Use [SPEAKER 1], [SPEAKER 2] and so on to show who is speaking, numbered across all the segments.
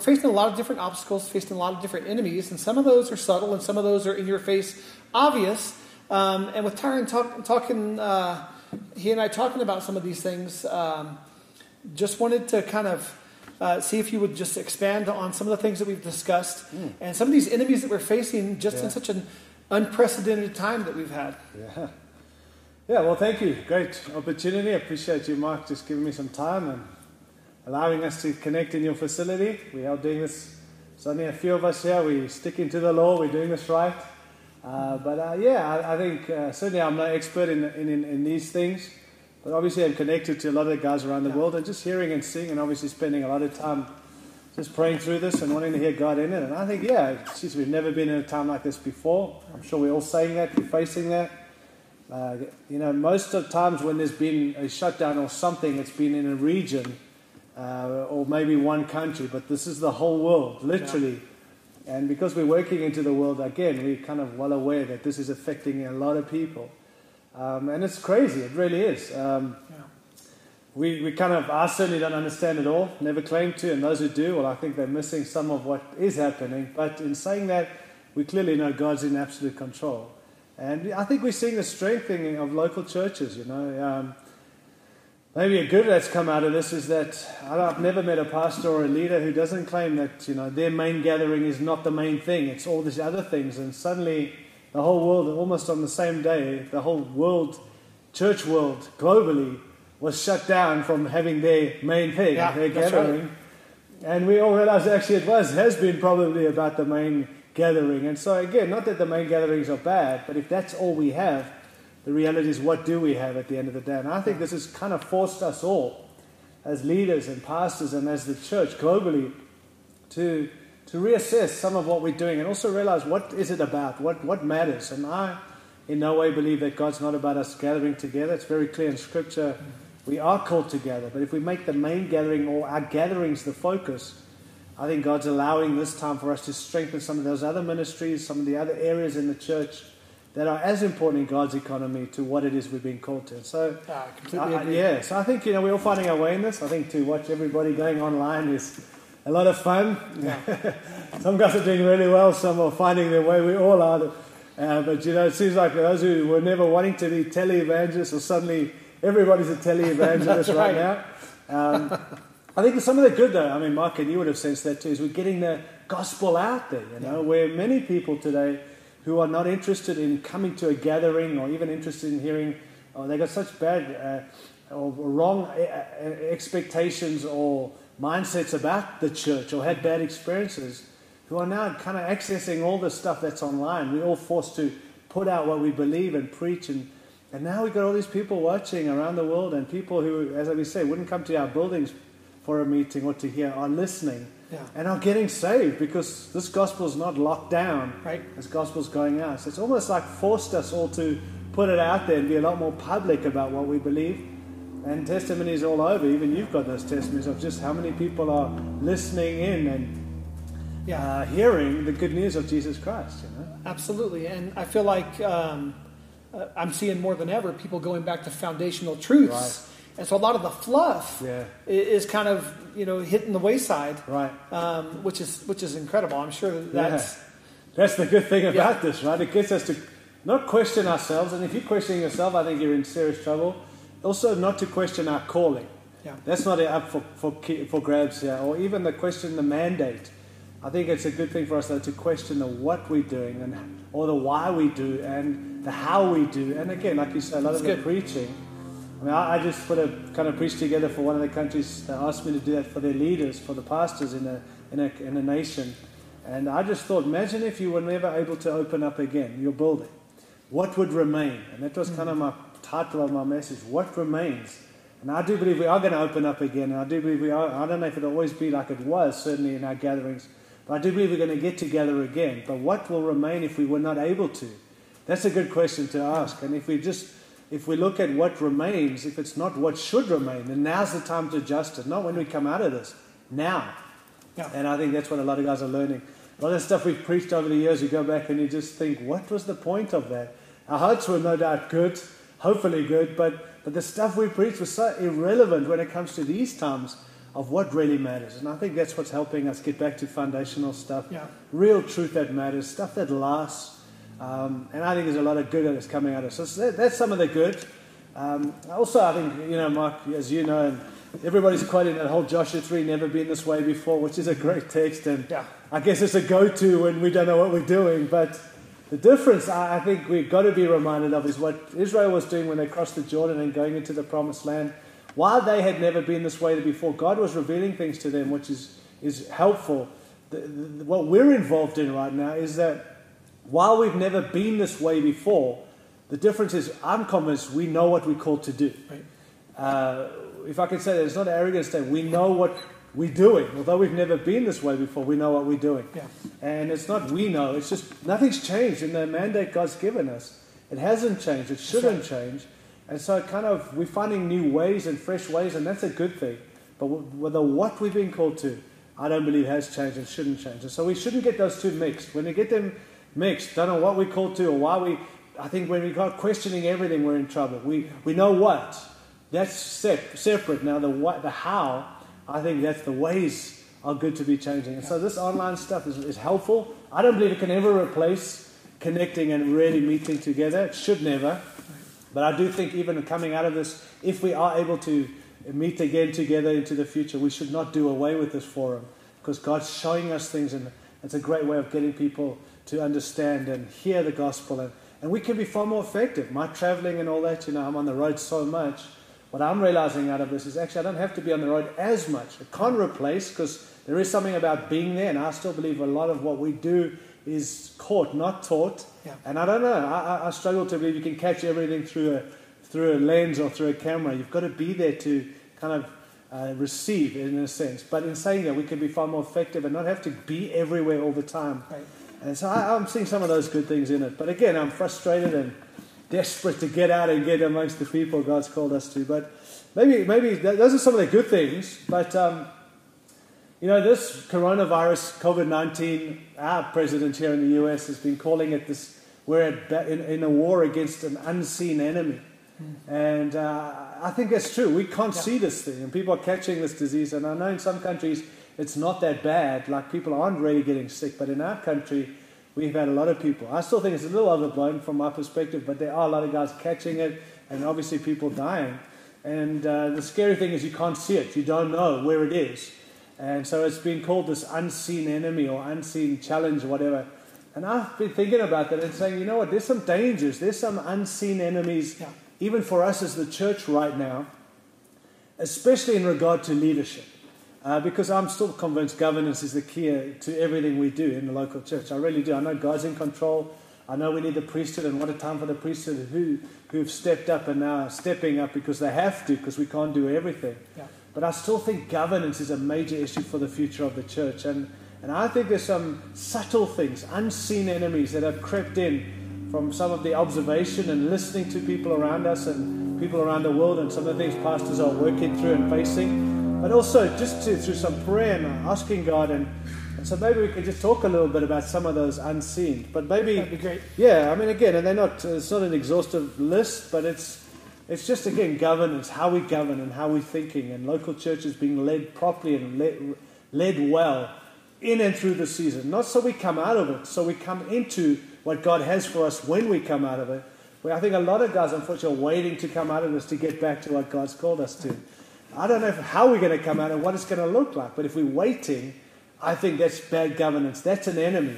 [SPEAKER 1] we're facing a lot of different obstacles, facing a lot of different enemies, and some of those are subtle, and some of those are in your face, obvious. Um, and with Tyrone talk, talking, uh, he and I talking about some of these things, um, just wanted to kind of uh, see if you would just expand on some of the things that we've discussed mm. and some of these enemies that we're facing just yeah. in such an unprecedented time that we've had.
[SPEAKER 2] Yeah. Yeah, well, thank you. Great opportunity. I appreciate you, Mark, just giving me some time and allowing us to connect in your facility. We are doing this, there's only a few of us here. We're sticking to the law, we're doing this right. Uh, but uh, yeah, I, I think uh, certainly I'm no expert in, in, in, these things, but obviously I'm connected to a lot of the guys around the yeah. world and just hearing and seeing and obviously spending a lot of time just praying through this and wanting to hear God in it. And I think, yeah, geez, we've never been in a time like this before. I'm sure we're all saying that, we're facing that. Uh, you know, most of times when there's been a shutdown or something, it's been in a region uh, or maybe one country, but this is the whole world, literally. Yeah. And because we're working into the world again, we're kind of well aware that this is affecting a lot of people. Um, and it's crazy, it really is. Um, yeah. we, we kind of, I certainly don't understand it all, never claim to, and those who do, well, I think they're missing some of what is happening. But in saying that, we clearly know God's in absolute control. And I think we're seeing the strengthening of local churches, you know. Um, maybe a good that's come out of this is that I've never met a pastor or a leader who doesn't claim that, you know, their main gathering is not the main thing. It's all these other things. And suddenly the whole world, almost on the same day, the whole world, church world, globally, was shut down from having their main thing, yeah, their gathering. Right. And we all realized actually it was, has been probably about the main gathering. And so, again, not that the main gatherings are bad, but if that's all we have, the reality is what do we have at the end of the day? And I think this has kind of forced us all, as leaders and pastors and as the church globally, to, to reassess some of what we're doing and also realize what is it about, what, what matters. And I, in no way, believe that God's not about us gathering together. It's very clear in Scripture. We are called together, but if we make the main gathering or our gatherings the focus, I think God's allowing this time for us to strengthen some of those other ministries, some of the other areas in the church that are as important in God's economy to what it is we've been called to. So,
[SPEAKER 1] ah, completely uh,
[SPEAKER 2] yeah, so I think you know we're all finding our way in this. I think to watch everybody going online is a lot of fun. Yeah. some guys are doing really well, some are finding their way. We all are. Uh, but you know, it seems like those who were never wanting to be tele-evangelists, or suddenly everybody's a tele-evangelist right. right. now. Um, I think some of the good, though, I mean, Mark, and you would have sensed that too, is we're getting the gospel out there, you know, yeah. where many people today who are not interested in coming to a gathering or even interested in hearing, oh, they got such bad uh, or wrong uh, uh, expectations or mindsets about the church or had bad experiences, who are now kind of accessing all the stuff that's online. We're all forced to put out what we believe and preach and and now we've got all these people watching around the world and people who, as we say, wouldn't come to our buildings for a meeting or to hear are listening yeah. and are getting saved because this gospel is not locked down.
[SPEAKER 1] Right.
[SPEAKER 2] This gospel is going out. So it's almost like forced us all to put it out there and be a lot more public about what we believe. And testimonies all over. Even you've got those testimonies of just how many people are listening in and yeah. uh, hearing the good news of Jesus Christ. You know?
[SPEAKER 1] Absolutely. And I feel like um, uh, I'm seeing more than ever people going back to foundational truths. Right and so a lot of the fluff
[SPEAKER 2] yeah.
[SPEAKER 1] is kind of you know hitting the wayside,
[SPEAKER 2] right?
[SPEAKER 1] Um, which is which is incredible. I'm sure that's yeah.
[SPEAKER 2] that's the good thing about yeah. this, right? It gets us to not question ourselves, and if you're questioning yourself, I think you're in serious trouble. Also, not to question our calling.
[SPEAKER 1] Yeah.
[SPEAKER 2] That's not up for, for, for grabs here, or even the question, the mandate. I think it's a good thing for us though to question the what we're doing and or the why we do and the how we do. And again, like you said, a lot That's of good. the preaching I mean, I, I, just put a kind of preach together for one of the countries that asked me to do that for their leaders, for the pastors in a, in a, in a nation. And I just thought, imagine if you were never able to open up again your building. What would remain? And that was kind of mm. my title of my message What remains? And I do believe we are going to open up again. And I do believe we are. I don't know if it'll always be like it was, certainly in our gatherings. But I do believe we're going to get together again. But what will remain if we were not able to? That's a good question to ask. And if we just if we look at what remains, if it's not what should remain, then now's the time to adjust it. Not when we come out of this, now.
[SPEAKER 1] Yeah.
[SPEAKER 2] And I think that's what a lot of guys are learning. A lot of stuff we've preached over the years, you go back and you just think, what was the point of that? Our hearts were no doubt good, hopefully good, but, but the stuff we preached was so irrelevant when it comes to these times of what really matters. And I think that's what's helping us get back to foundational stuff.
[SPEAKER 1] Yeah.
[SPEAKER 2] Real truth that matters, stuff that lasts. Um, and I think there's a lot of good that's coming out of us. So that's some of the good. Um, also, I think, you know, Mark, as you know, and everybody's quoting that whole Joshua 3, never been this way before, which is a great text. And
[SPEAKER 1] Yeah.
[SPEAKER 2] I guess it's a go to when we don't know what we're doing. But the difference I I think we've got to be reminded of is what Israel was doing when they crossed the Jordan and going into the promised land. While they had never been this way before, God was revealing things to them, which is, is helpful. The, the, what we're involved in right now is that while we've never been this way before, the difference is I'm convinced we know what we're called to do.
[SPEAKER 1] Right.
[SPEAKER 2] Uh, if I can say that, it's not arrogance that we know what we're doing. Although we've never been this way before, we know what we're doing.
[SPEAKER 1] Yeah.
[SPEAKER 2] And it's not we know, it's just nothing's changed in the mandate God's given us. It hasn't changed, it shouldn't change. And so, kind of, we're finding new ways and fresh ways, and that's a good thing. But whether what we've been called to, I don't believe has changed and shouldn't change. And so, we shouldn't get those two mixed. When we get them mixed, don't know what we're called to or why we. I think when we start questioning everything, we're in trouble. We, we know what. That's sep- separate. Now, the, what, the how, I think that's the ways are good to be changing. And so, this online stuff is, is helpful. I don't believe it can ever replace connecting and really meeting together. It should never. But I do think even coming out of this, if we are able to meet again together into the future, we should not do away with this forum because God's showing us things and it's a great way of getting people to understand and hear the gospel. And, and we can be far more effective. My traveling and all that, you know, I'm on the road so much. What I'm realizing out of this is actually I don't have to be on the road as much. It can't replace because there is something about being there, and I still believe a lot of what we do is caught, not taught.
[SPEAKER 1] Yeah.
[SPEAKER 2] And I don't know. I, I, struggle to believe you can catch everything through a through a lens or through a camera. You've got to be there to kind of uh, receive, in a sense. But in saying that, we can be far more effective and not have to be everywhere all the time.
[SPEAKER 1] Right.
[SPEAKER 2] And so I, I'm seeing some of those good things in it. But again, I'm frustrated and desperate to get out and get amongst the people God's called us to. But maybe, maybe th- those are some of the good things. But um, you know, this coronavirus, COVID 19, our president here in the US has been calling it this we're at, in, in a war against an unseen enemy. And uh, I think that's true. We can't
[SPEAKER 1] Yeah.
[SPEAKER 2] see this thing, and people are catching this disease. And I know in some countries it's not that bad, like people aren't really getting sick. But in our country, we've had a lot of people. I still think it's a little overblown from my perspective, but there are a lot of guys catching it, and obviously people dying. And uh, the scary thing is you can't see it, you don't know where it is. And so it's been called this unseen enemy or unseen challenge or whatever. And I've been thinking about that and saying, you know what, there's some dangers, there's some unseen enemies,
[SPEAKER 1] Yeah.
[SPEAKER 2] even for us as the church right now, especially in regard to leadership. Uh, because I'm still convinced governance is the key uh, to everything we do in the local church. I really do. I know God's in control. I know we need the priesthood, and what a time for the priesthood who, who've stepped up and now are stepping up because they have to, because we can't do everything.
[SPEAKER 1] Yeah.
[SPEAKER 2] But I still think governance is a major issue for the future of the church. And, and I think there's some subtle things, unseen enemies that have crept in from some of the observation and listening to people around us and people around the world and some of the things pastors are working through and facing. But also just to, through some prayer and asking God. And, and so maybe we could just talk a little bit about some of those unseen. But maybe
[SPEAKER 1] That'd be great.
[SPEAKER 2] yeah, I mean, again, and they're not. It's not an exhaustive list, but it's it's just again governance, how we govern and how we're thinking, and local churches being led properly and led, led well in and through the season. Not so we come out of it, so we come into what God has for us when we come out of it. Where I think a lot of guys, unfortunately, are waiting to come out of this to get back to what God's called us to. I don't know how we're going to come out and what it's going to look like, but if we're waiting, I think that's bad governance. That's an enemy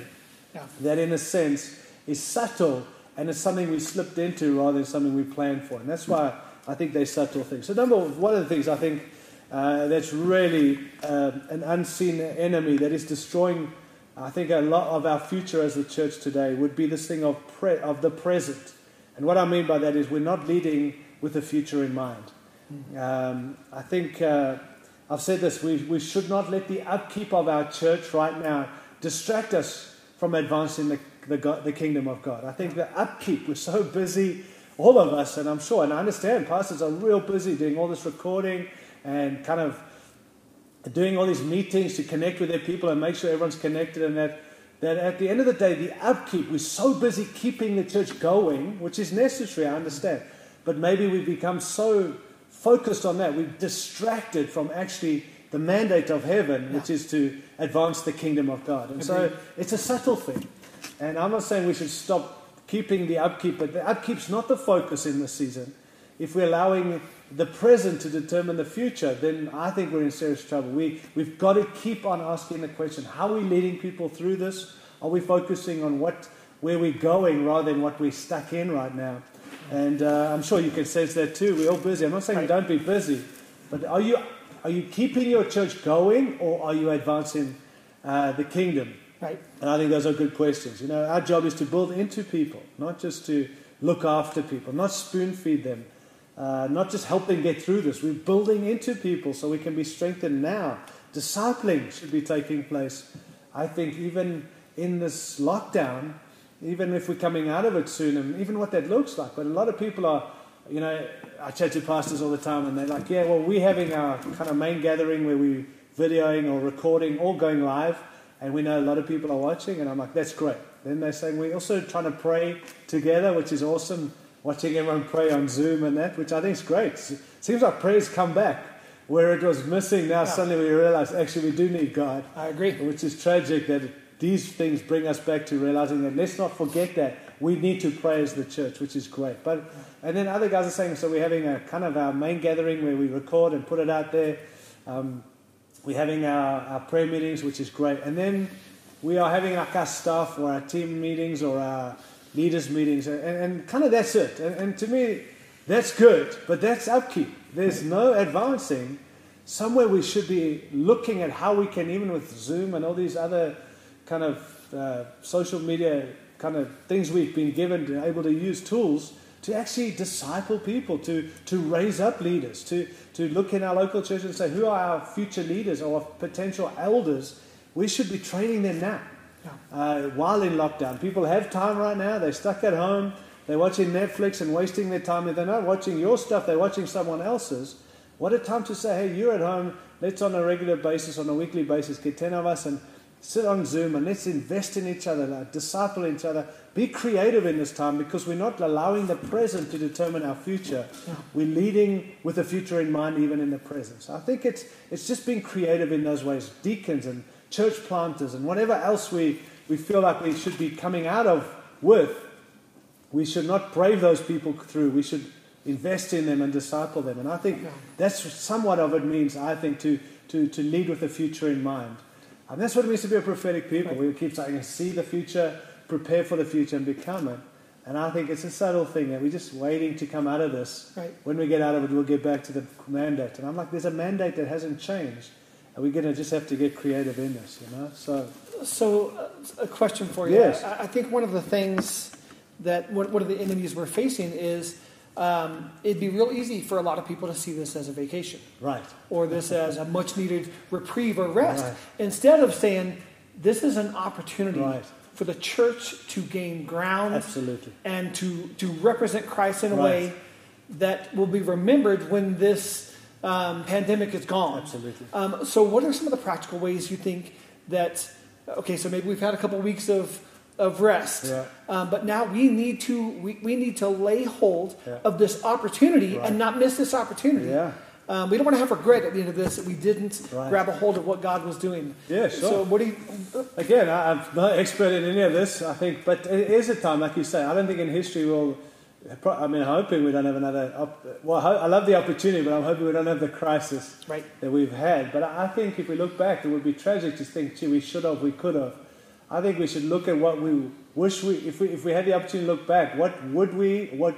[SPEAKER 1] Yeah.
[SPEAKER 2] that in a sense is subtle and it's something we slipped into rather than something we planned for. And that's why I think they're subtle things. So, number one of the things I think uh, that's really um an unseen enemy that is destroying, I think, a lot of our future as a church today would be this thing of, pre- of the present. And what I mean by that is we're not leading with the future in mind. Um, I think uh, I've said this we, we should not let the upkeep of our church right now distract us from advancing the, the, the kingdom of God. I think the upkeep, we're so busy, all of us, and I'm sure, and I understand pastors are real busy doing all this recording and kind of doing all these meetings to connect with their people and make sure everyone's connected and that. That at the end of the day, the upkeep, we're so busy keeping the church going, which is necessary, I understand. But maybe we've become so focused on that, we've distracted from actually the mandate of heaven, which is to advance the kingdom of God. And so it's a subtle thing. And I'm not saying we should stop keeping the upkeep, but the upkeep's not the focus in this season. If we're allowing the present to determine the future, then I think we're in serious trouble. We, we've got to keep on asking the question how are we leading people through this? Are we focusing on what, where we're going rather than what we're stuck in right now? And uh, I'm sure you can sense that too. We're all busy. I'm not saying don't be busy, but are you, are you keeping your church going or are you advancing uh, the kingdom?
[SPEAKER 1] Right.
[SPEAKER 2] And I think those are good questions. You know, our job is to build into people, not just to look after people, not spoon feed them, uh, not just help them get through this. We're building into people so we can be strengthened now. Discipling should be taking place. I think even in this lockdown, even if we're coming out of it soon, and even what that looks like. But a lot of people are, you know, I chat to pastors all the time, and they're like, "Yeah, well, we're having our kind of main gathering where we're videoing or recording, or going live." and we know a lot of people are watching, and I'm like, that's great. Then they're saying we're also trying to pray together, which is awesome. Watching everyone pray on Zoom and that, which I think is great. It Seems like prayers come back where it was missing. Now suddenly we realize actually we do need God,
[SPEAKER 1] I agree.
[SPEAKER 2] which is tragic that these things bring us back to realizing that let's not forget that we need to pray as the church, which is great. But and then other guys are saying so we're having a kind of our main gathering where we record and put it out there. Um, we're having our, our prayer meetings, which is great. And then we are having like our staff or our team meetings or our leaders meetings. And, and kind of that's it. And, and to me, that's good, but that's upkeep. There's no advancing. Somewhere we should be looking at how we can, even with Zoom and all these other kind of uh, social media kind of things we've been given to able to use tools to actually disciple people, to, to raise up leaders, to, to look in our local church and say, who are our future leaders or potential elders? We should be training them now. Uh, while in lockdown, people have time right now. They're stuck at home. They're watching Netflix and wasting their time. If they're not watching your stuff, they're watching someone else's. What a time to say, hey, you're at home. Let's on a regular basis, on a weekly basis, get 10 of us and sit on Zoom and let's invest in each other, like, disciple each other. Be creative in this time because we're not allowing the present to determine our future. We're leading with the future in mind, even in the present. So I think it's, it's just being creative in those ways. Deacons and church planters and whatever else we, we feel like we should be coming out of with, we should not brave those people through. We should invest in them and disciple them. And I think that's somewhat of it means, I think, to, to, to lead with the future in mind. And that's what it means to be a prophetic people. We keep saying, see the future, prepare for the future, and become it. And I think it's a subtle thing that we're just waiting to come out of this.
[SPEAKER 1] Right.
[SPEAKER 2] When we get out of it, we'll get back to the mandate. And I'm like, there's a mandate that hasn't changed. And we're going to just have to get creative in this, you know? So,
[SPEAKER 1] So, uh, a question for you.
[SPEAKER 2] Yes.
[SPEAKER 1] I, think one of the things that one of the enemies we're facing is um, it'd be real easy for a lot of people to see this as a vacation
[SPEAKER 2] right.
[SPEAKER 1] or this as a much needed reprieve or rest
[SPEAKER 2] Right.
[SPEAKER 1] instead of saying this is an opportunity
[SPEAKER 2] Right.
[SPEAKER 1] for the church to gain ground
[SPEAKER 2] Absolutely.
[SPEAKER 1] and to, to represent Christ in a
[SPEAKER 2] Right.
[SPEAKER 1] way that will be remembered when this um, pandemic is gone.
[SPEAKER 2] Absolutely.
[SPEAKER 1] Um, so, what are some of the practical ways you think that? Okay, so maybe we've had a couple weeks of of rest,
[SPEAKER 2] Yeah.
[SPEAKER 1] um, but now we need to we, we need to lay hold
[SPEAKER 2] Yeah.
[SPEAKER 1] of this opportunity
[SPEAKER 2] Right.
[SPEAKER 1] and not miss this opportunity.
[SPEAKER 2] Yeah.
[SPEAKER 1] Um, we don't want to have regret at the end of this that we didn't
[SPEAKER 2] Right.
[SPEAKER 1] grab a hold of what God was doing.
[SPEAKER 2] Yeah, sure.
[SPEAKER 1] So, what do you?
[SPEAKER 2] Again, I- I'm not expert in any of this, I think, but it is a time, like you say, I don't think in history we'll, I mean, hoping we don't have another, op- well, I love the opportunity, but I'm hoping we don't have the crisis
[SPEAKER 1] Right.
[SPEAKER 2] that we've had. But I I think if we look back, it would be tragic to think, gee, we should have, we could have. I think we should look at what we wish we, if we, if we had the opportunity to look back, what would we, what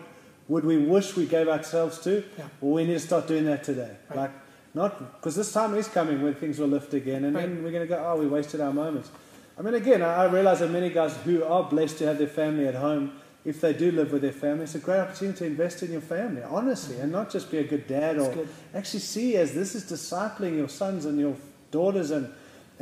[SPEAKER 2] would we wish we gave ourselves to?
[SPEAKER 1] Yeah.
[SPEAKER 2] Well, we need to start doing that today.
[SPEAKER 1] Right.
[SPEAKER 2] Like, not, because this time is coming when things will lift again, and then we're going to go, oh, we wasted our moments. I mean, again, I, I realize that many guys who are blessed to have their family at home, if they do live with their family, it's a great opportunity to invest in your family, honestly, and not just be a good dad or
[SPEAKER 1] good.
[SPEAKER 2] actually see as this is discipling your sons and your daughters and,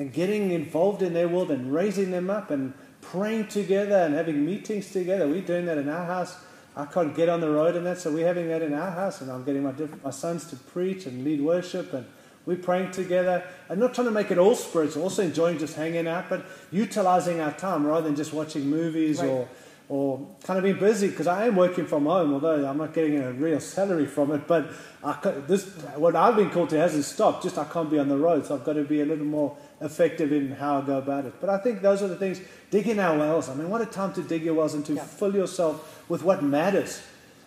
[SPEAKER 2] and getting involved in their world and raising them up and praying together and having meetings together. We're doing that in our house. I can't get on the road and that, so we're having that in our house, and I'm getting my, my sons to preach and lead worship, and we're praying together. And not trying to make it all spiritual, also enjoying just hanging out, but utilizing our time rather than just watching movies
[SPEAKER 1] Right.
[SPEAKER 2] or, or kind of being busy because I am working from home, although I'm not getting a real salary from it. But I, this, what I've been called to hasn't stopped. Just I can't be on the road, so I've got to be a little more effective in how I go about it. But I think those are the things. Digging our wells. I mean, what a time to dig your wells and to yeah. fill yourself with what matters.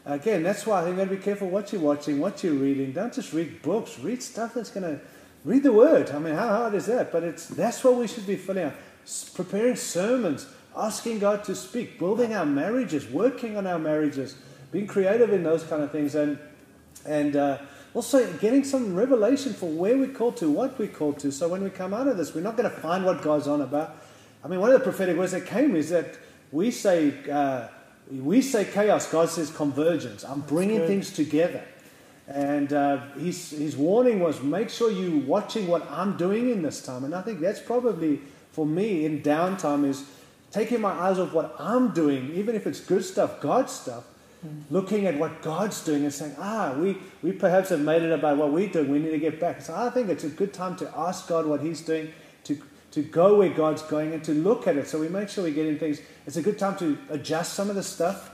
[SPEAKER 2] Again, that's why I think you got to be careful what you're watching, what you're reading. Don't just read books. Read stuff that's going to read the Word. I mean, how hard is that? But it's that's what we should be filling out. Preparing sermons, asking God to speak, building our marriages, working on our marriages, being creative in those kind of things, and and uh, also getting some revelation for where we're called to, what we're called to. So when we come out of this, we're not going to find what God's on about. I mean, one of the prophetic words that came is that we say uh, we say chaos, God says convergence. I'm bringing things together. And uh, his, his warning was make sure you're watching what I'm doing in this time. And I think that's probably, for me, in downtime, is taking my eyes off what I'm doing, even if it's good stuff, God's stuff, mm. looking at what God's doing and saying, ah, we, we perhaps have made it about what we're doing. We need to get back. So I think it's a good time to ask God what He's doing, to, to go where God's going, and to look at it. So we make sure we get in things. It's a good time to adjust some of the stuff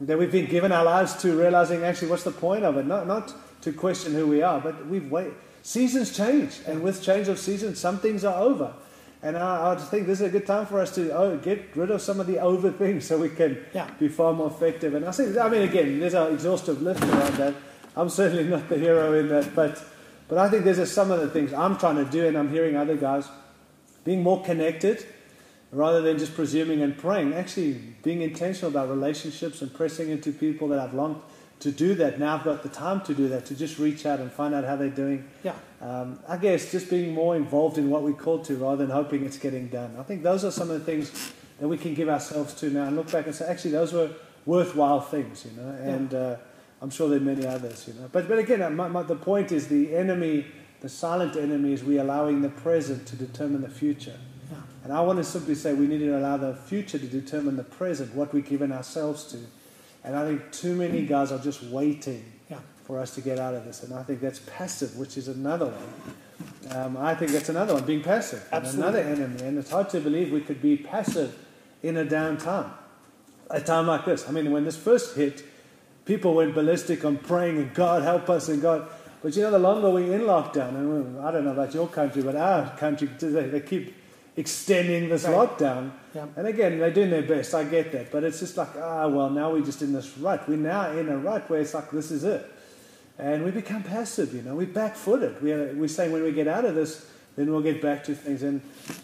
[SPEAKER 2] that we've been given our lives to, realizing actually what's the point of it? Not, not to question who we are, but we've waited. Seasons change, and with change of seasons, some things are over. And I, I think this is a good time for us to oh, get rid of some of the over things so we can yeah. be far more effective. And I think, I mean, again, there's an exhaustive list around that. I'm certainly not the hero in that, but, but I think there's a, some of the things I'm trying to do, and I'm hearing other guys being more connected rather than just presuming and praying, actually being intentional about relationships and pressing into people that I've longed to do that. Now I've got the time to do that, to just reach out and find out how they're doing.
[SPEAKER 1] Yeah.
[SPEAKER 2] Um, I guess just being more involved in what we're called to rather than hoping it's getting done. I think those are some of the things that we can give ourselves to now and look back and say, actually, those were worthwhile things, you know, and yeah. uh, I'm sure there are many others, you know. But, but again, my, my, the point is the enemy, the silent enemy, is we allowing the present to determine the future. Yeah. And I want to simply say we need to allow the future to determine the present, what we've given ourselves to. And I think too many guys are just waiting yeah. for us to get out of this. And I think that's passive, which is another one. Um, I think that's another one, being passive. And another enemy. And it's hard to believe we could be passive in a down time. A time like this. I mean, when this first hit, people went ballistic on praying and God help us and God. But you know, the longer we're in lockdown, and I don't know about your country, but our country, they, they keep extending this right. lockdown. Yeah. And again, they're doing their best. I get that, but it's just like, ah, well, now we're just in this rut. We're now in a rut where it's like this is it, and we become passive. You know, we're back-footed. We're we're saying when we get out of this, then we'll get back to things. And,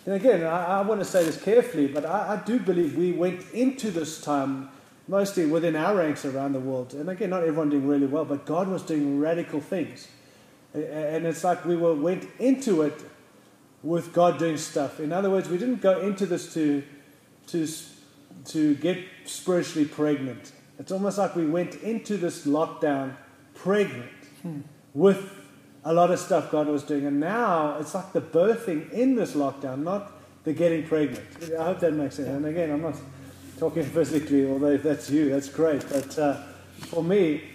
[SPEAKER 2] and again, I, I want to say this carefully, but I, I do believe we went into this time mostly within our ranks around the world. And again, not everyone doing really well, but God was doing radical things. And it's like we were, went into it with God doing stuff. In other words, we didn't go into this to, to, to get spiritually pregnant. It's almost like we went into this lockdown pregnant hmm. with a lot of stuff God was doing. And now it's like the birthing in this lockdown, not the getting pregnant. I hope that makes sense. And again, I'm not talking physically, although if that's you, that's great. But uh, for me,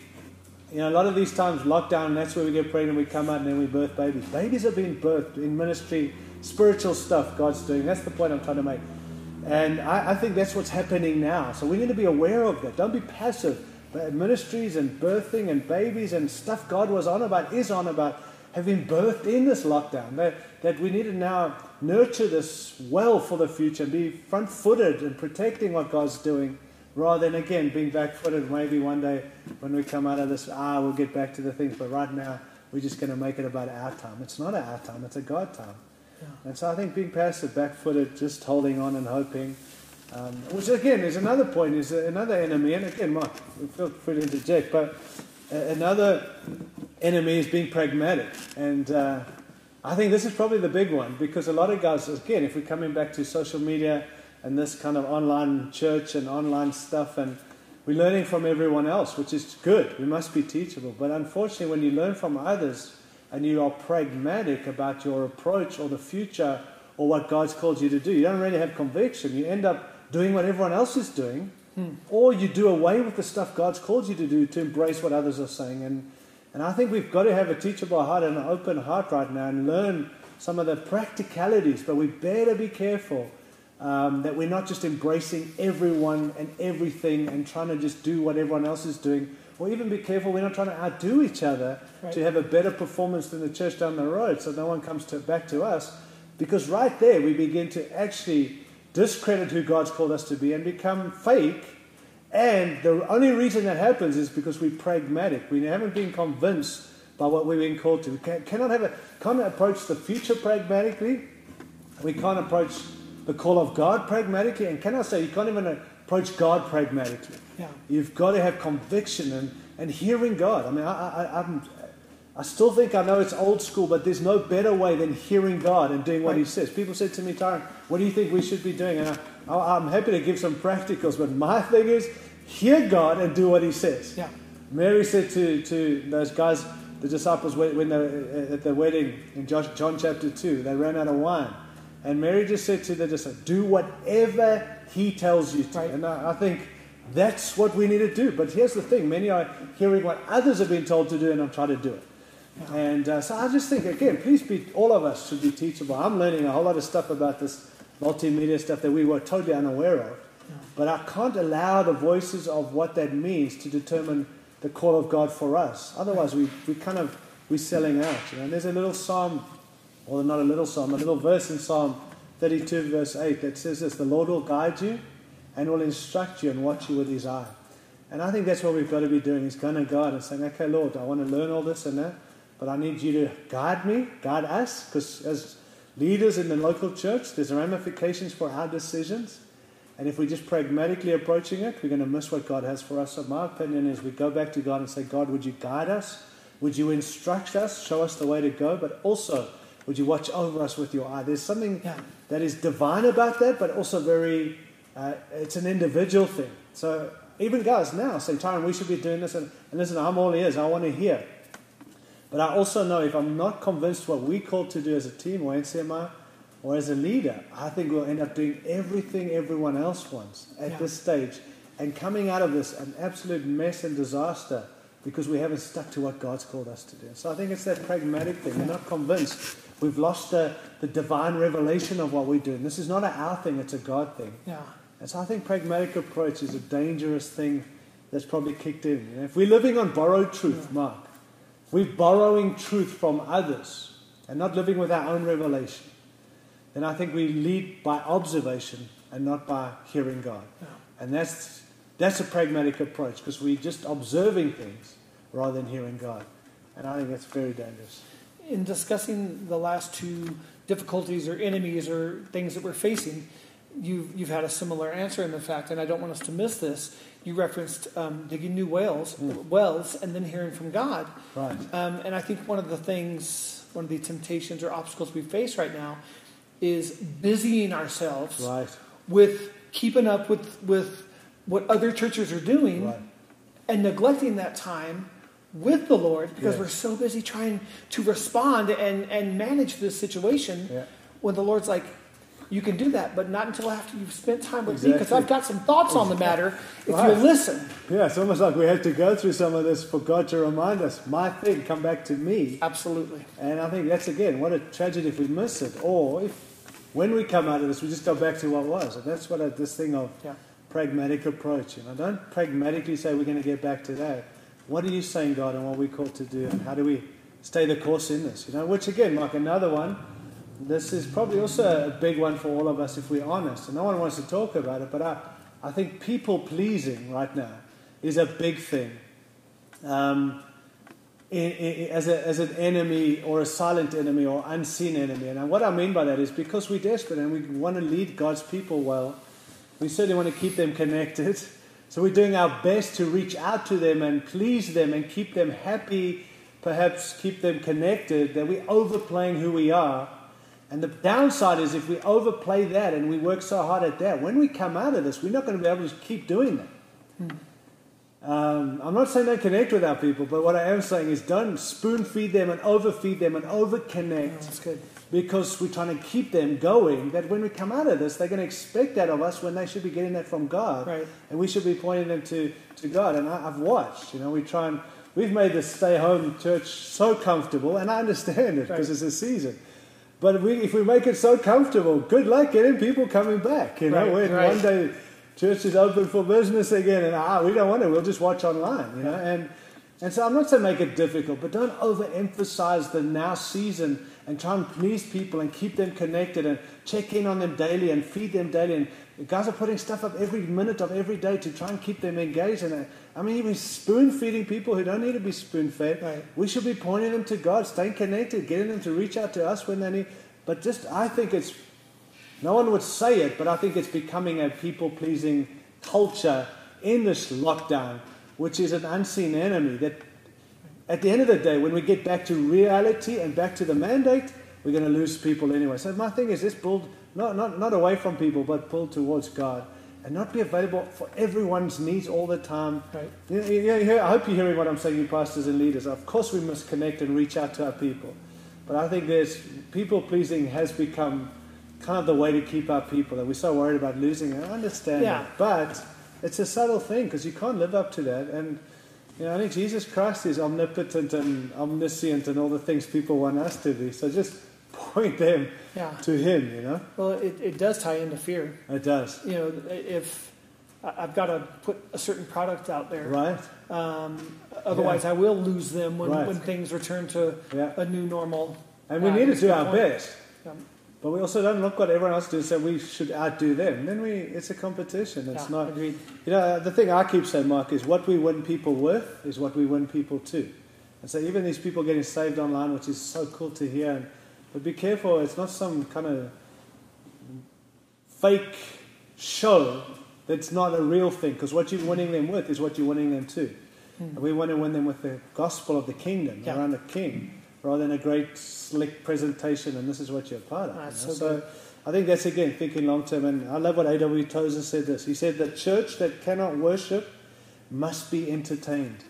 [SPEAKER 2] you know, a lot of these times, lockdown, that's where we get pregnant, and we come out and then we birth babies. Babies are being birthed in ministry, spiritual stuff God's doing. That's the point I'm trying to make. And I, I think that's what's happening now. So we need to be aware of that. Don't be passive. But ministries and birthing and babies and stuff God was on about, is on about, have been birthed in this lockdown. That, that we need to now nurture this well for the future, be front footed and protecting what God's doing rather than again being back footed. Maybe one day when we come out of this, ah, we'll get back to the things. But right now, we're just going to make it about our time. It's not our time, it's a God time. Yeah. And so I think being passive, back footed, just holding on and hoping. Um, which again is another point, is another enemy. And again, Mark, feel free to interject, but another enemy is being pragmatic. And uh, I think this is probably the big one because a lot of guys, again, if we're coming back to social media, and this kind of online church and online stuff, and we're learning from everyone else, which is good. We must be teachable. But unfortunately, when you learn from others and you are pragmatic about your approach or the future or what God's called you to do, you don't really have conviction. You end up doing what everyone else is doing, hmm. or you do away with the stuff God's called you to do to embrace what others are saying. And, and I think we've got to have a teachable heart and an open heart right now and learn some of the practicalities, but we better be careful Um, that we're not just embracing everyone and everything and trying to just do what everyone else is doing, or even be careful we're not trying to outdo each other
[SPEAKER 1] Right.
[SPEAKER 2] to have a better performance than the church down the road so no one comes to, back to us. Because right there we begin to actually discredit who God's called us to be and become fake. And the only reason that happens is because we're pragmatic. We haven't been convinced by what we've been called to. We can, cannot have a, can't approach the future pragmatically. We can't approach the call of God pragmatically. And can I say, you can't even approach God pragmatically.
[SPEAKER 1] Yeah.
[SPEAKER 2] You've got to have conviction and, and hearing God. I mean, I, I, I'm, I still think I know it's old school, but there's no better way than hearing God and doing what He says. People said to me, Tyrone, what do you think we should be doing? And I, I'm happy to give some practicals, but my thing is hear God and do what He says.
[SPEAKER 1] Yeah.
[SPEAKER 2] Mary said to, to those guys, the disciples, when when they were at the wedding in John chapter 2, they ran out of wine. And Mary just said to the disciples, Do whatever he tells you to.
[SPEAKER 1] Right.
[SPEAKER 2] And I, I think that's what we need to do. But here's the thing many are hearing what others have been told to do and I'm trying to do it. And uh, so I just think, again, please be, all of us should be teachable. I'm learning a whole lot of stuff about this multimedia stuff that we were totally unaware of. But I can't allow the voices of what that means to determine the call of God for us. Otherwise, we, we kind of, we're selling out. You know? And there's a little psalm, or not a little psalm, a little verse in Psalm 32, verse 8 that says this The Lord will guide you and will instruct you and watch you with his eye. And I think that's what we've got to be doing is going to God and saying, okay, Lord, I want to learn all this and that, but I need you to guide me, guide us, because as leaders in the local church, there's ramifications for our decisions. And if we're just pragmatically approaching it, we're going to miss what God has for us. So my opinion is we go back to God and say, God, would you guide us? Would you instruct us, show us the way to go? But also, would you watch over us with your eye? There's something that is divine about that, but also very, uh, it's an individual thing. So even guys now say, Tyrone, we should be doing this. And, and listen, I'm all ears. I want to hear. But I also know if I'm not convinced what we called to do as a team or NCMI or as a leader, I think we'll end up doing everything everyone else wants at
[SPEAKER 1] Yeah.
[SPEAKER 2] this stage and coming out of this an absolute mess and disaster because we haven't stuck to what God's called us to do. So I think it's that pragmatic thing. We're not convinced. We've lost the, the divine revelation of what we're doing. This is not a our thing, it's a God thing.
[SPEAKER 1] Yeah.
[SPEAKER 2] And so I think pragmatic approach is a dangerous thing that's probably kicked in. You know, if we're living on borrowed truth, Mark, if we're borrowing truth from others and not living with our own revelation, then I think we lead by observation and not by hearing God.
[SPEAKER 1] Yeah.
[SPEAKER 2] And that's, that's a pragmatic approach because we're just observing things rather than hearing God. And I think that's very dangerous.
[SPEAKER 1] In discussing the last two difficulties or enemies or things that we're facing, you've, you've had a similar answer in the fact, and I don't want us to miss this. You referenced um, digging new wells, wells, and then hearing from God.
[SPEAKER 2] Right.
[SPEAKER 1] Um, and I think one of the things, one of the temptations or obstacles we face right now, is busying ourselves
[SPEAKER 2] Right.
[SPEAKER 1] with keeping up with with what other churches are doing
[SPEAKER 2] Right.
[SPEAKER 1] and neglecting that time with the Lord because
[SPEAKER 2] Yes.
[SPEAKER 1] we're so busy trying to respond and, and manage this situation
[SPEAKER 2] Yeah.
[SPEAKER 1] when the Lord's like, you can do that, but not until after you've spent time with me because I've got some thoughts on the matter if
[SPEAKER 2] Right.
[SPEAKER 1] you listen.
[SPEAKER 2] Yeah, it's almost like we have to go through some of this for God to remind us, my thing, come back to me.
[SPEAKER 1] Absolutely.
[SPEAKER 2] And I think that's again, what a tragedy if we miss it. Or if, when we come out of this, we just go back to what was. And that's what I, this thing of
[SPEAKER 1] Yeah.
[SPEAKER 2] pragmatic approach. You know, don't pragmatically say we're going to get back to that. What are you saying, God, and what we're called to do, and how do we stay the course in this? You know, which again, like another one, this is probably also a big one for all of us if we're honest. And no one wants to talk about it, but I, I think people pleasing right now is a big thing. Um, in, in, as, a, as an enemy or a silent enemy or unseen enemy. And what I mean by that is because we're desperate and we want to lead God's people well, we certainly want to keep them connected. So we're doing our best to reach out to them and please them and keep them happy, perhaps keep them connected, that we're overplaying who we are. And the downside is if we overplay that and we work so hard at that, when we come out of this, we're not going to be able to keep doing that. Um, I'm not saying don't connect with our people, but what I am saying is don't spoon feed them and overfeed them and overconnect
[SPEAKER 1] That's good.
[SPEAKER 2] Because we're trying to keep them going. That when we come out of this, they're going to expect that of us when they should be getting that from God,
[SPEAKER 1] Right.
[SPEAKER 2] and we should be pointing them to, to God. And I, I've watched, you know, we try and we've made the stay home church so comfortable, and I understand it because
[SPEAKER 1] Right.
[SPEAKER 2] it's a season. But we, if we make it so comfortable, good luck getting people coming back. You know,
[SPEAKER 1] Right,
[SPEAKER 2] when
[SPEAKER 1] right.
[SPEAKER 2] one day church is open for business again, and ah, we don't want it. We'll just watch online. You know, and and so I'm not saying make it difficult, but don't overemphasize the now season and try and please people and keep them connected and check in on them daily and feed them daily. And the guys are putting stuff up every minute of every day to try and keep them engaged. And uh, I mean, even spoon feeding people who don't need to be spoon fed.
[SPEAKER 1] Right.
[SPEAKER 2] We should be pointing them to God, staying connected, getting them to reach out to us when they need. But just, I think it's, no one would say it, but I think it's becoming a people pleasing culture in this lockdown, which is an unseen enemy. That at the end of the day, when we get back to reality and back to the mandate, we're going to lose people anyway. So my thing is, let's build not, not, not away from people, but pull towards God. And not be available for everyone's needs all the time.
[SPEAKER 1] Right.
[SPEAKER 2] You, you, you hear- I hope you're hearing what I'm saying, you pastors and leaders. Of course, we must connect and reach out to our people. But I think there's people pleasing has become kind of the way to keep our people. And we're so worried about losing it. I understand
[SPEAKER 1] Yeah.
[SPEAKER 2] that. But it's a subtle thing because you can't live up to that. And know, I think Jesus Christ is omnipotent and omniscient and all the things people want us to be. So just point them
[SPEAKER 1] Yeah.
[SPEAKER 2] to Him, you know?
[SPEAKER 1] Well, it, it does tie into fear.
[SPEAKER 2] It does.
[SPEAKER 1] You know, if I've got to put a certain product out there,
[SPEAKER 2] Right?
[SPEAKER 1] um, otherwise I will lose them when,
[SPEAKER 2] Right.
[SPEAKER 1] when things return to
[SPEAKER 2] Yeah.
[SPEAKER 1] a new normal.
[SPEAKER 2] And we
[SPEAKER 1] Uh,
[SPEAKER 2] need to do our
[SPEAKER 1] point.
[SPEAKER 2] best. But we also don't look what everyone else does, so we should outdo them. Then we, it's a competition. It's
[SPEAKER 1] Yeah,
[SPEAKER 2] not.
[SPEAKER 1] agreed.
[SPEAKER 2] You know, the thing I keep saying, Mark, is what we win people with is what we win people to. And so even these people getting saved online, which is so cool to hear, and, but be careful, it's not some kind of fake show that's not a real thing, because what you're winning them with is what you're winning them to. Hmm. And we want to win them with the gospel of the kingdom,
[SPEAKER 1] Yeah.
[SPEAKER 2] around the king, rather than a great slick presentation, and this is what you're part of. You know?
[SPEAKER 1] so
[SPEAKER 2] so I think that's again thinking long term, and I love what A.W. Tozer said this. He said, The church that cannot worship must be entertained.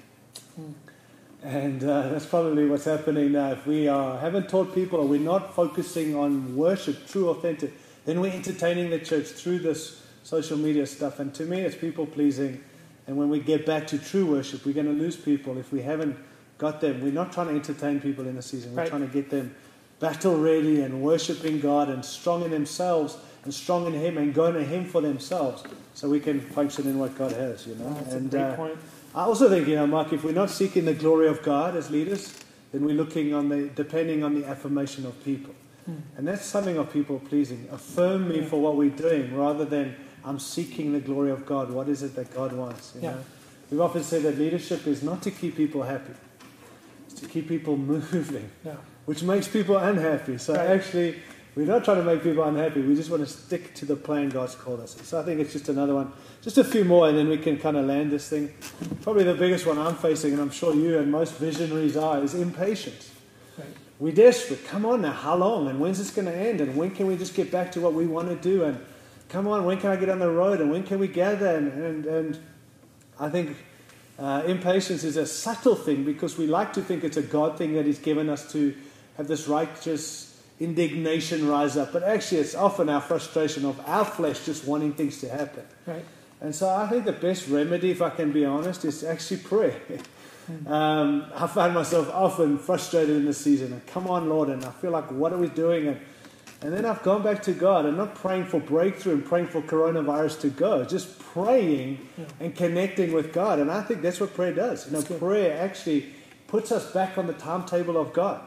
[SPEAKER 2] And uh, that's probably what's happening now. If we are, haven't taught people or we're not focusing on worship, true, authentic, then we're entertaining the church through this social media stuff. And to me, it's people pleasing. And when we get back to true worship, we're going to lose people if we haven't got them. We're not trying to entertain people in the season. We're
[SPEAKER 1] Right.
[SPEAKER 2] trying to get them battle ready and worshiping God and strong in themselves and strong in Him and going to Him for themselves so we can function in what God has, you know.
[SPEAKER 1] That's
[SPEAKER 2] and uh,
[SPEAKER 1] point.
[SPEAKER 2] I also think, you know, Mark, if we're not seeking the glory of God as leaders, then we're looking on the depending on the affirmation of people.
[SPEAKER 1] Hmm.
[SPEAKER 2] And that's something of people pleasing. Affirm me
[SPEAKER 1] Yeah.
[SPEAKER 2] for what we're doing rather than I'm seeking the glory of God. What is it that God wants? You
[SPEAKER 1] Yeah.
[SPEAKER 2] know? We've often said that leadership is not to keep people happy, to keep people moving,
[SPEAKER 1] Yeah.
[SPEAKER 2] which makes people unhappy. So
[SPEAKER 1] Right.
[SPEAKER 2] actually, we're not trying to make people unhappy. We just want to stick to the plan God's called us. So I think it's just another one. Just a few more, and then we can kind of land this thing. Probably the biggest one I'm facing, and I'm sure you and most visionaries are, is impatience.
[SPEAKER 1] Right.
[SPEAKER 2] We're desperate. Come on now, how long? And when's this going to end? And when can we just get back to what we want to do? And come on, when can I get on the road? And when can we gather? And, and, and I think uh, impatience is a subtle thing because we like to think it's a God thing that He's given us to have this righteous indignation rise up. But actually, it's often our frustration of our flesh just wanting things to happen.
[SPEAKER 1] Right.
[SPEAKER 2] And so I think the best remedy, if I can be honest, is actually prayer. Um, I find myself often frustrated in this season. And come on, Lord, and I feel like, what are we doing? And, and then I've gone back to God and not praying for breakthrough and praying for coronavirus to go, just praying
[SPEAKER 1] Yeah.
[SPEAKER 2] and connecting with God. And I think that's what prayer does. You know, prayer actually puts us back on the timetable of God.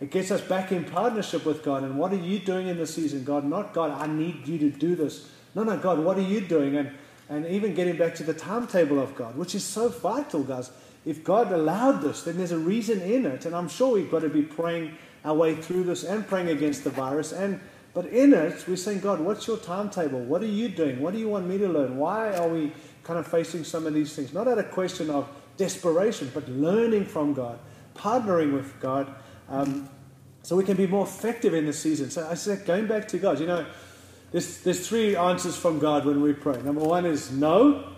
[SPEAKER 2] It gets us back in partnership with God. And what are you doing in this season, God? Not God, I need you to do this. No, no, God, what are you doing? And and even getting back to the timetable of God, which is so vital, guys. If God allowed this, then there's a reason in it. And I'm sure we've got to be praying our way through this and praying against the virus. And but in it, we're saying, God, what's your timetable? What are you doing? What do you want me to learn? Why are we kind of facing some of these things? Not at a question of desperation, but learning from God, partnering with God, um, so we can be more effective in the season. So I said, going back to God, you know, there's, there's three answers from God when we pray. Number one is no.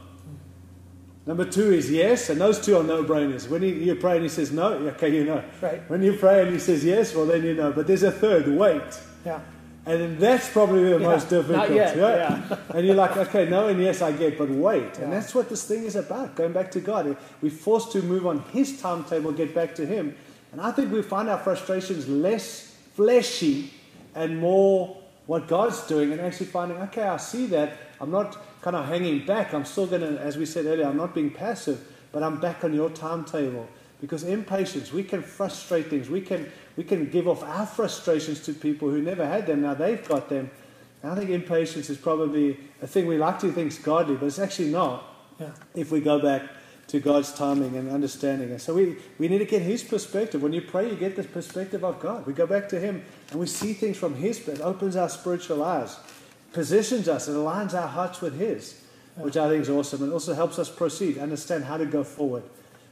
[SPEAKER 2] Number two is yes, and those two are no-brainers. When he, you pray and he says no, okay, you know.
[SPEAKER 1] Right.
[SPEAKER 2] When you pray and he says yes, well, then you know. But there's a third, wait.
[SPEAKER 1] Yeah.
[SPEAKER 2] And that's probably the
[SPEAKER 1] Yeah,
[SPEAKER 2] most difficult.
[SPEAKER 1] not yet, yeah.
[SPEAKER 2] and you're like, okay, no and yes, I get, but wait.
[SPEAKER 1] Yeah.
[SPEAKER 2] And that's what this thing is about, going back to God. We're forced to move on His timetable, get back to Him. And I think we find our frustrations less fleshy and more what God's doing and actually finding, okay, I see that. I'm not kind of hanging back. I'm still going to, as we said earlier, I'm not being passive, but I'm back on your timetable. Because impatience, we can frustrate things. We can, we can give off our frustrations to people who never had them. Now they've got them. And I think impatience is probably a thing we like to think is godly, but it's actually not
[SPEAKER 1] Yeah.
[SPEAKER 2] if we go back to God's timing and understanding. And so we, we need to get His perspective. When you pray, you get the perspective of God. We go back to Him and we see things from His perspective. It opens our spiritual eyes, positions us, and aligns our hearts with His, which I think is awesome. And also helps us proceed, understand how to go forward,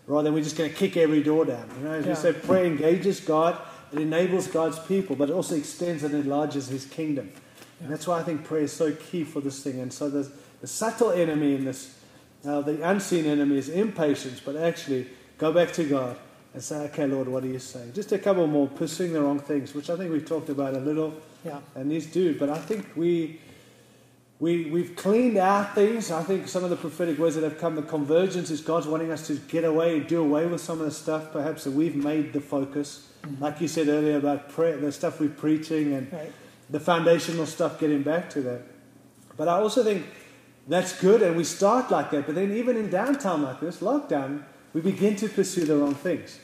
[SPEAKER 2] rather than we're just going to kick every door down. You know, as we said, prayer engages God, it enables God's people, but it also extends and enlarges His kingdom. And that's why I think prayer is so key for this thing. And so the, the subtle enemy in this, uh, the unseen enemy is impatience, but actually go back to God and say, okay, Lord, what are you saying? Just a couple more, pursuing the wrong things, which I think we've talked about a little,
[SPEAKER 1] Yeah.
[SPEAKER 2] and these do. But I think we, we, we've cleaned out things. I think some of the prophetic words that have come, the convergence is God's wanting us to get away and do away with some of the stuff perhaps that we've made the focus. Like you said earlier about prayer, the stuff we're preaching and
[SPEAKER 1] Right.
[SPEAKER 2] the foundational stuff, getting back to that. But I also think that's good, and we start like that. But then, even in downtime like this, lockdown, we begin to pursue the wrong things.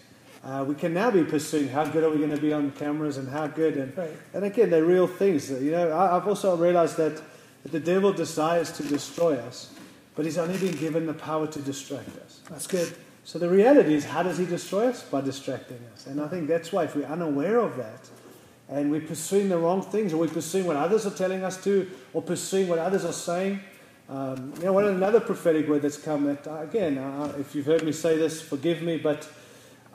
[SPEAKER 2] Uh, we can now be pursuing how good are we going to be on cameras and how good. And,
[SPEAKER 1] Right.
[SPEAKER 2] and again, they're real things. You know, I, I've also realized that, that the devil desires to destroy us, but he's only been given the power to distract us.
[SPEAKER 1] That's good.
[SPEAKER 2] So the reality is, how does he destroy us? By distracting us. And I think that's why, if we're unaware of that, and we're pursuing the wrong things, or we're pursuing what others are telling us to, or pursuing what others are saying. Um, you know, one another prophetic word that's come that uh, again, uh, if you've heard me say this, forgive me, but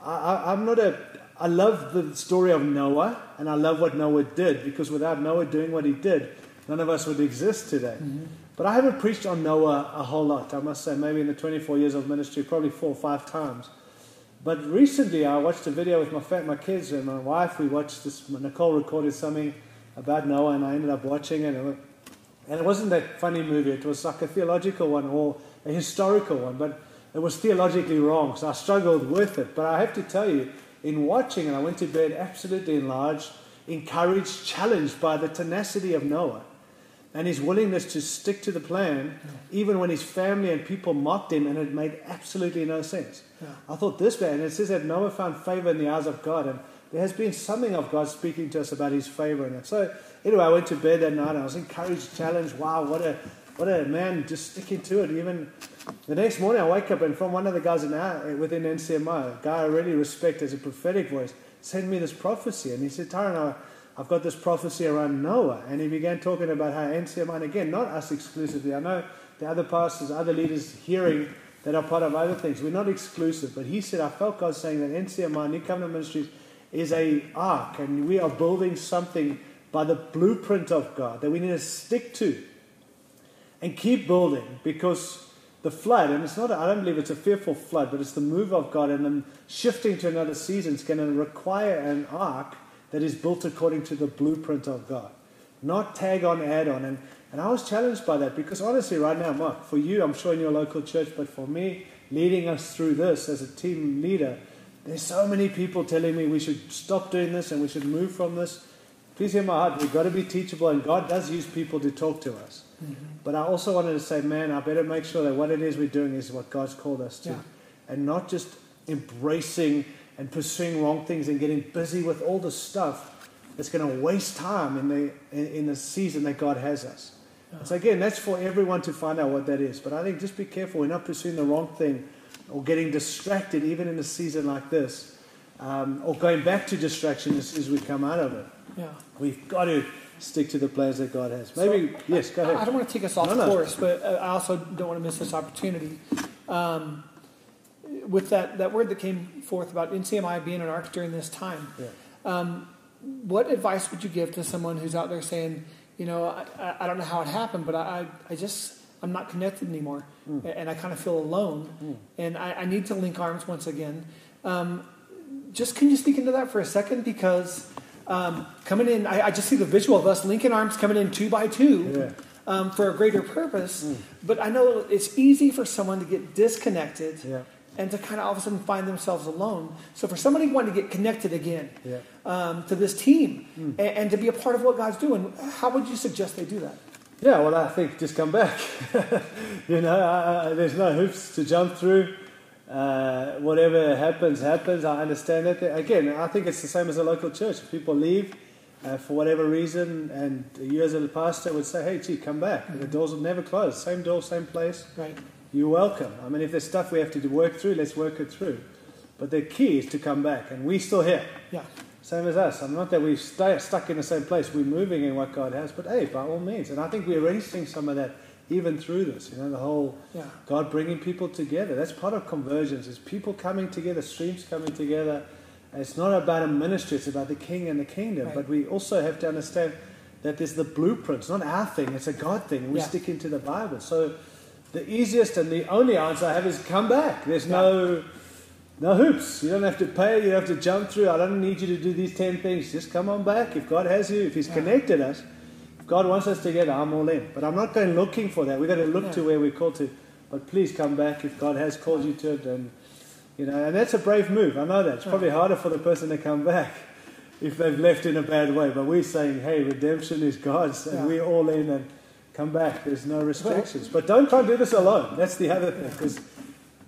[SPEAKER 2] I, I, I'm not a. I love the story of Noah, and I love what Noah did because without Noah doing what he did, none of us would exist today. But I haven't preached on Noah a whole lot. I must say, maybe in the 24 years of ministry, probably four or five times. But recently, I watched a video with my my kids and my wife. We watched this. Nicole recorded something about Noah, and I ended up watching it- and it wasn't that funny movie. It was like a theological one or a historical one, but it was theologically wrong. So I struggled with it. But I have to tell you, in watching it, I went to bed absolutely enlarged, encouraged, challenged by the tenacity of Noah and his willingness to stick to the plan, even when his family and people mocked him and it made absolutely no sense.
[SPEAKER 1] Yeah.
[SPEAKER 2] I thought this man, it says that Noah found favor in the eyes of God, and there has been something of God speaking to us about his favor in it. So, anyway, I went to bed that night, and I was encouraged, challenged. Wow, what a what a man just sticking to it. Even the next morning, I wake up, and from one of the guys in our, within NCMI, a guy I really respect as a prophetic voice, sent me this prophecy, and he said, Tyrone, I I've got this prophecy around Noah. And he began talking about how NCMI, and again, not us exclusively. I know the other pastors, other leaders hearing that are part of other things. We're not exclusive. But he said, I felt God saying that NCMI, New Covenant Ministries, is a ark. And we are building something by the blueprint of God that we need to stick to and keep building because the flood, and it's not, I don't believe it's a fearful flood, but it's the move of God and then shifting to another season is going to require an ark that is built according to the blueprint of God, not tag on, add on. And, and I was challenged by that because honestly, right now, Mark, for you, I'm sure in your local church, but for me, leading us through this as a team leader, there's so many people telling me we should stop doing this and we should move from this. Please hear my heart. We've got to be teachable, and God does use people to talk to us. Mm-hmm. But I also wanted to say, man, I better make sure that what it is we're doing is what God's called us to,
[SPEAKER 1] Yeah.
[SPEAKER 2] and not just embracing and pursuing wrong things and getting busy with all the stuff that's going to waste time in the in, in the season that God has us. And So again, that's for everyone to find out what that is. But I think just be careful. We're not pursuing the wrong thing or getting distracted, even in a season like this, um, or going back to distraction as, as we come out of it.
[SPEAKER 1] Yeah.
[SPEAKER 2] We've got to stick to the plans that God has. Maybe yes, go ahead.
[SPEAKER 1] I don't want to take us off
[SPEAKER 2] No, no.
[SPEAKER 1] course, but uh, I also don't want to miss this opportunity. Um, with that, that word that came forth about NCMI being an ark during this time,
[SPEAKER 2] Yeah.
[SPEAKER 1] um, what advice would you give to someone who's out there saying, you know, I, I- don't know how it happened, but I, I just, I'm not connected anymore, and I kind of feel alone, and I, I need to link arms once again. Um, just can you speak into that for a second? Because um, coming in, I, I just see the visual of us linking arms coming in two by two
[SPEAKER 2] Yeah.
[SPEAKER 1] um, for a greater purpose. But I know it's easy for someone to get disconnected
[SPEAKER 2] Yeah.
[SPEAKER 1] And to kind of all of a sudden find themselves alone. So for somebody wanting to get connected again
[SPEAKER 2] Yeah.
[SPEAKER 1] um, to this team and, and to be a part of what God's doing, how would you suggest they do that?
[SPEAKER 2] Yeah, well, I think just come back. you know, uh, uh, there's no hoops to jump through. Uh, whatever happens, happens. I understand that. Again, I think it's the same as a local church. If people leave uh, for whatever reason, and you as a pastor would say, hey, gee, come back. The doors will never close. Same door, same place.
[SPEAKER 1] Right.
[SPEAKER 2] You're welcome. I mean, if there's stuff we have to do- work through, let's work it through. But the key is to come back, and we're still here.
[SPEAKER 1] Yeah.
[SPEAKER 2] Same as us. I'm not that we've stay, stuck in the same place. We're moving in what God has, but hey, by all means. And I think we're already seeing some of that even through this. You know, the whole
[SPEAKER 1] Yeah.
[SPEAKER 2] God bringing people together. That's part of convergence. It's people coming together, streams coming together. And it's not about a ministry. It's about the King and the kingdom.
[SPEAKER 1] Right.
[SPEAKER 2] But we also have to understand that there's the blueprint. It's not our thing. It's a God thing. We
[SPEAKER 1] Yeah.
[SPEAKER 2] stick into the Bible. So the easiest and the only answer I have is come back. There's no no hoops. You don't have to pay. You don't have to jump through. I don't need you to do these 10 things. Just come on back. If God has you, if He's
[SPEAKER 1] Yeah.
[SPEAKER 2] connected us, if God wants us together, I'm all in. But I'm not going looking for that. We've got to look to where we're called to. But please come back if God has called you to it. And, you know, and that's a brave move. I know that. It's probably harder for the person to come back if they've left in a bad way. But we're saying, hey, redemption is God's. And
[SPEAKER 1] Yeah.
[SPEAKER 2] we're all in and come back. There's no restrictions. But don't try and do this alone. That's the other thing. Because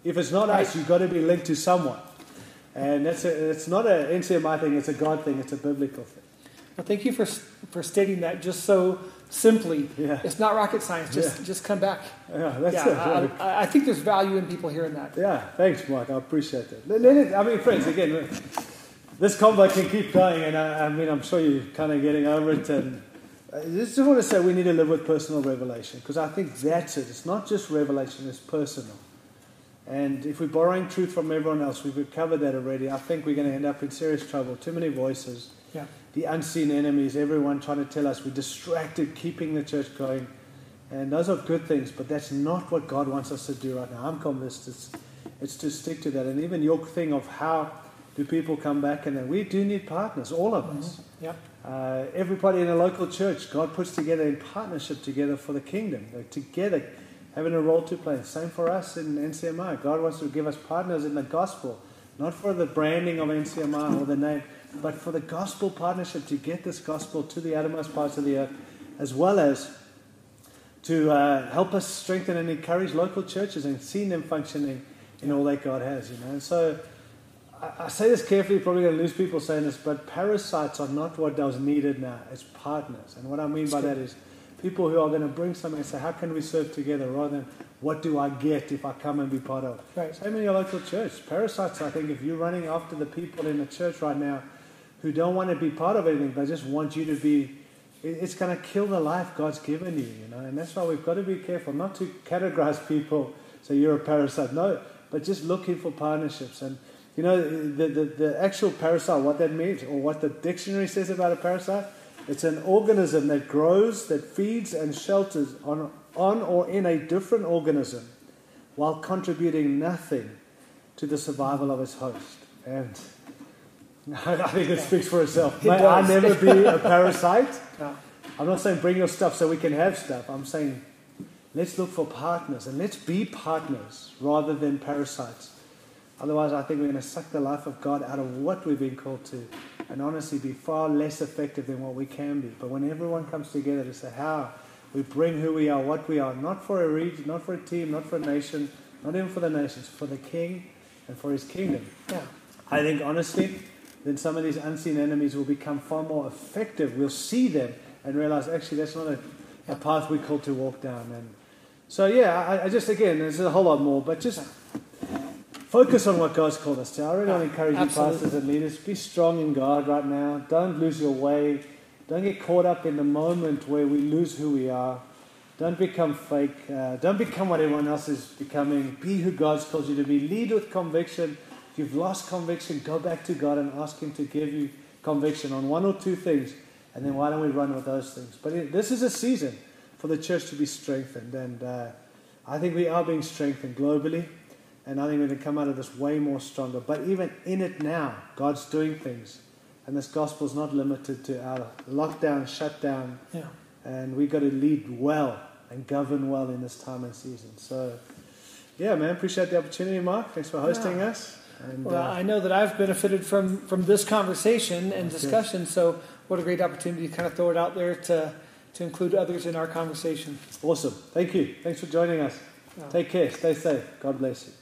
[SPEAKER 2] if it's not us, you've got to be linked to someone. And that's a, it's not an NCMI thing, it's a God thing, it's a biblical thing.
[SPEAKER 1] Well, thank you for, for stating that just so simply.
[SPEAKER 2] Yeah.
[SPEAKER 1] It's not rocket science. Just,
[SPEAKER 2] Yeah.
[SPEAKER 1] just come back.
[SPEAKER 2] Yeah, that's
[SPEAKER 1] yeah,
[SPEAKER 2] it.
[SPEAKER 1] I, I, I think there's value in people hearing that.
[SPEAKER 2] Yeah, thanks, Mark. I appreciate that. Let- let it- I mean, friends, again, this convo can keep going, and I, I mean, I'm sure you're kind of getting over it. And Uh, I just want to say we need to live with personal revelation because I think that's it. It's not just revelation; it's personal. And if we're borrowing truth from everyone else, we've covered that already. I think we're going to end up in serious trouble. Too many voices,
[SPEAKER 1] Yeah.
[SPEAKER 2] the unseen enemies, everyone trying to tell us we're distracted, keeping the church going. And those are good things, but that's not what God wants us to do right now. I'm convinced it's, it's to stick to that. And even your thing of how do people come back, and then we do need partners, all of us. Mm-hmm.
[SPEAKER 1] Yeah.
[SPEAKER 2] Uh, everybody in a local church, God puts together in partnership together for the kingdom. They're together having a role to play. Same for us in NCMI. God wants to give us partners in the gospel, not for the branding of NCMI or the name, but for the gospel partnership to get this gospel to the uttermost parts of the earth, as well as to uh, help us strengthen and encourage local churches and seeing them functioning in all that God has. You know, and so I, I say this carefully, probably going to lose people saying this, but parasites are not what is needed now. It's partners, and what I mean by that is people who are going to bring something and say, "How can we serve together?" rather than "What do I get if I come and be part of?"
[SPEAKER 1] Right.
[SPEAKER 2] Same in your local church. Parasites, I think, if you're running after the people in the church right now who don't want to be part of anything, but just want you to be it- it's going to kill the life God's given you, you know. And that's why we've got to be careful not to categorize people. So you're a parasite, no, but just looking for partnerships. And you know, the, the, the actual parasite, what that means, or what the dictionary says about a parasite, it's an organism that grows, that feeds and shelters on, on or in a different organism, while contributing nothing to the survival of its host. And I think it speaks for itself.
[SPEAKER 1] It
[SPEAKER 2] May I never be a parasite.
[SPEAKER 1] Yeah.
[SPEAKER 2] I'm not saying bring your stuff so we can have stuff. I'm saying let's look for partners and let's be partners rather than parasites. Otherwise, I think we're going to suck the life of God out of what we've been called to and honestly be far less effective than what we can be. But when everyone comes together to say how we bring who we are, what we are, not for a region, not for a team, not for a nation, not even for the nations, for the King and for his kingdom.
[SPEAKER 1] Yeah.
[SPEAKER 2] I think honestly, then some of these unseen enemies will become far more effective. We'll see them and realize actually that's not a, a path we're called to walk down. And so yeah, I, I just again there's a whole lot more, but just focus on what God's called us to. I really want to encourage you, pastors and leaders, be strong in God right now. Don't lose your way. Don't get caught up in the moment where we lose who we are. Don't become fake. Uh, don't become what everyone else is becoming. Be who God's called you to be. Lead with conviction. If you've lost conviction, go back to God and ask Him to give you conviction on one or two things. And then why don't we run with those things? But it, this is a season for the church to be strengthened. And uh, I think we are being strengthened globally. And I think we're going to come out of this way more stronger. But even in it now, God's doing things. And this gospel is not limited to our lockdown, shutdown.
[SPEAKER 1] Yeah.
[SPEAKER 2] And we've got to lead well and govern well in this time and season. So, yeah, man, appreciate the opportunity, Mark. Thanks for hosting
[SPEAKER 1] Yeah.
[SPEAKER 2] us. And
[SPEAKER 1] Well,
[SPEAKER 2] uh,
[SPEAKER 1] I know that I've benefited from, from this conversation and
[SPEAKER 2] That's good.
[SPEAKER 1] discussion, so what a great opportunity to kind of throw it out there to, to include others in our conversation.
[SPEAKER 2] awesome. Thank you. Thanks for joining us.
[SPEAKER 1] Yeah.
[SPEAKER 2] Take care. Stay safe. God bless you.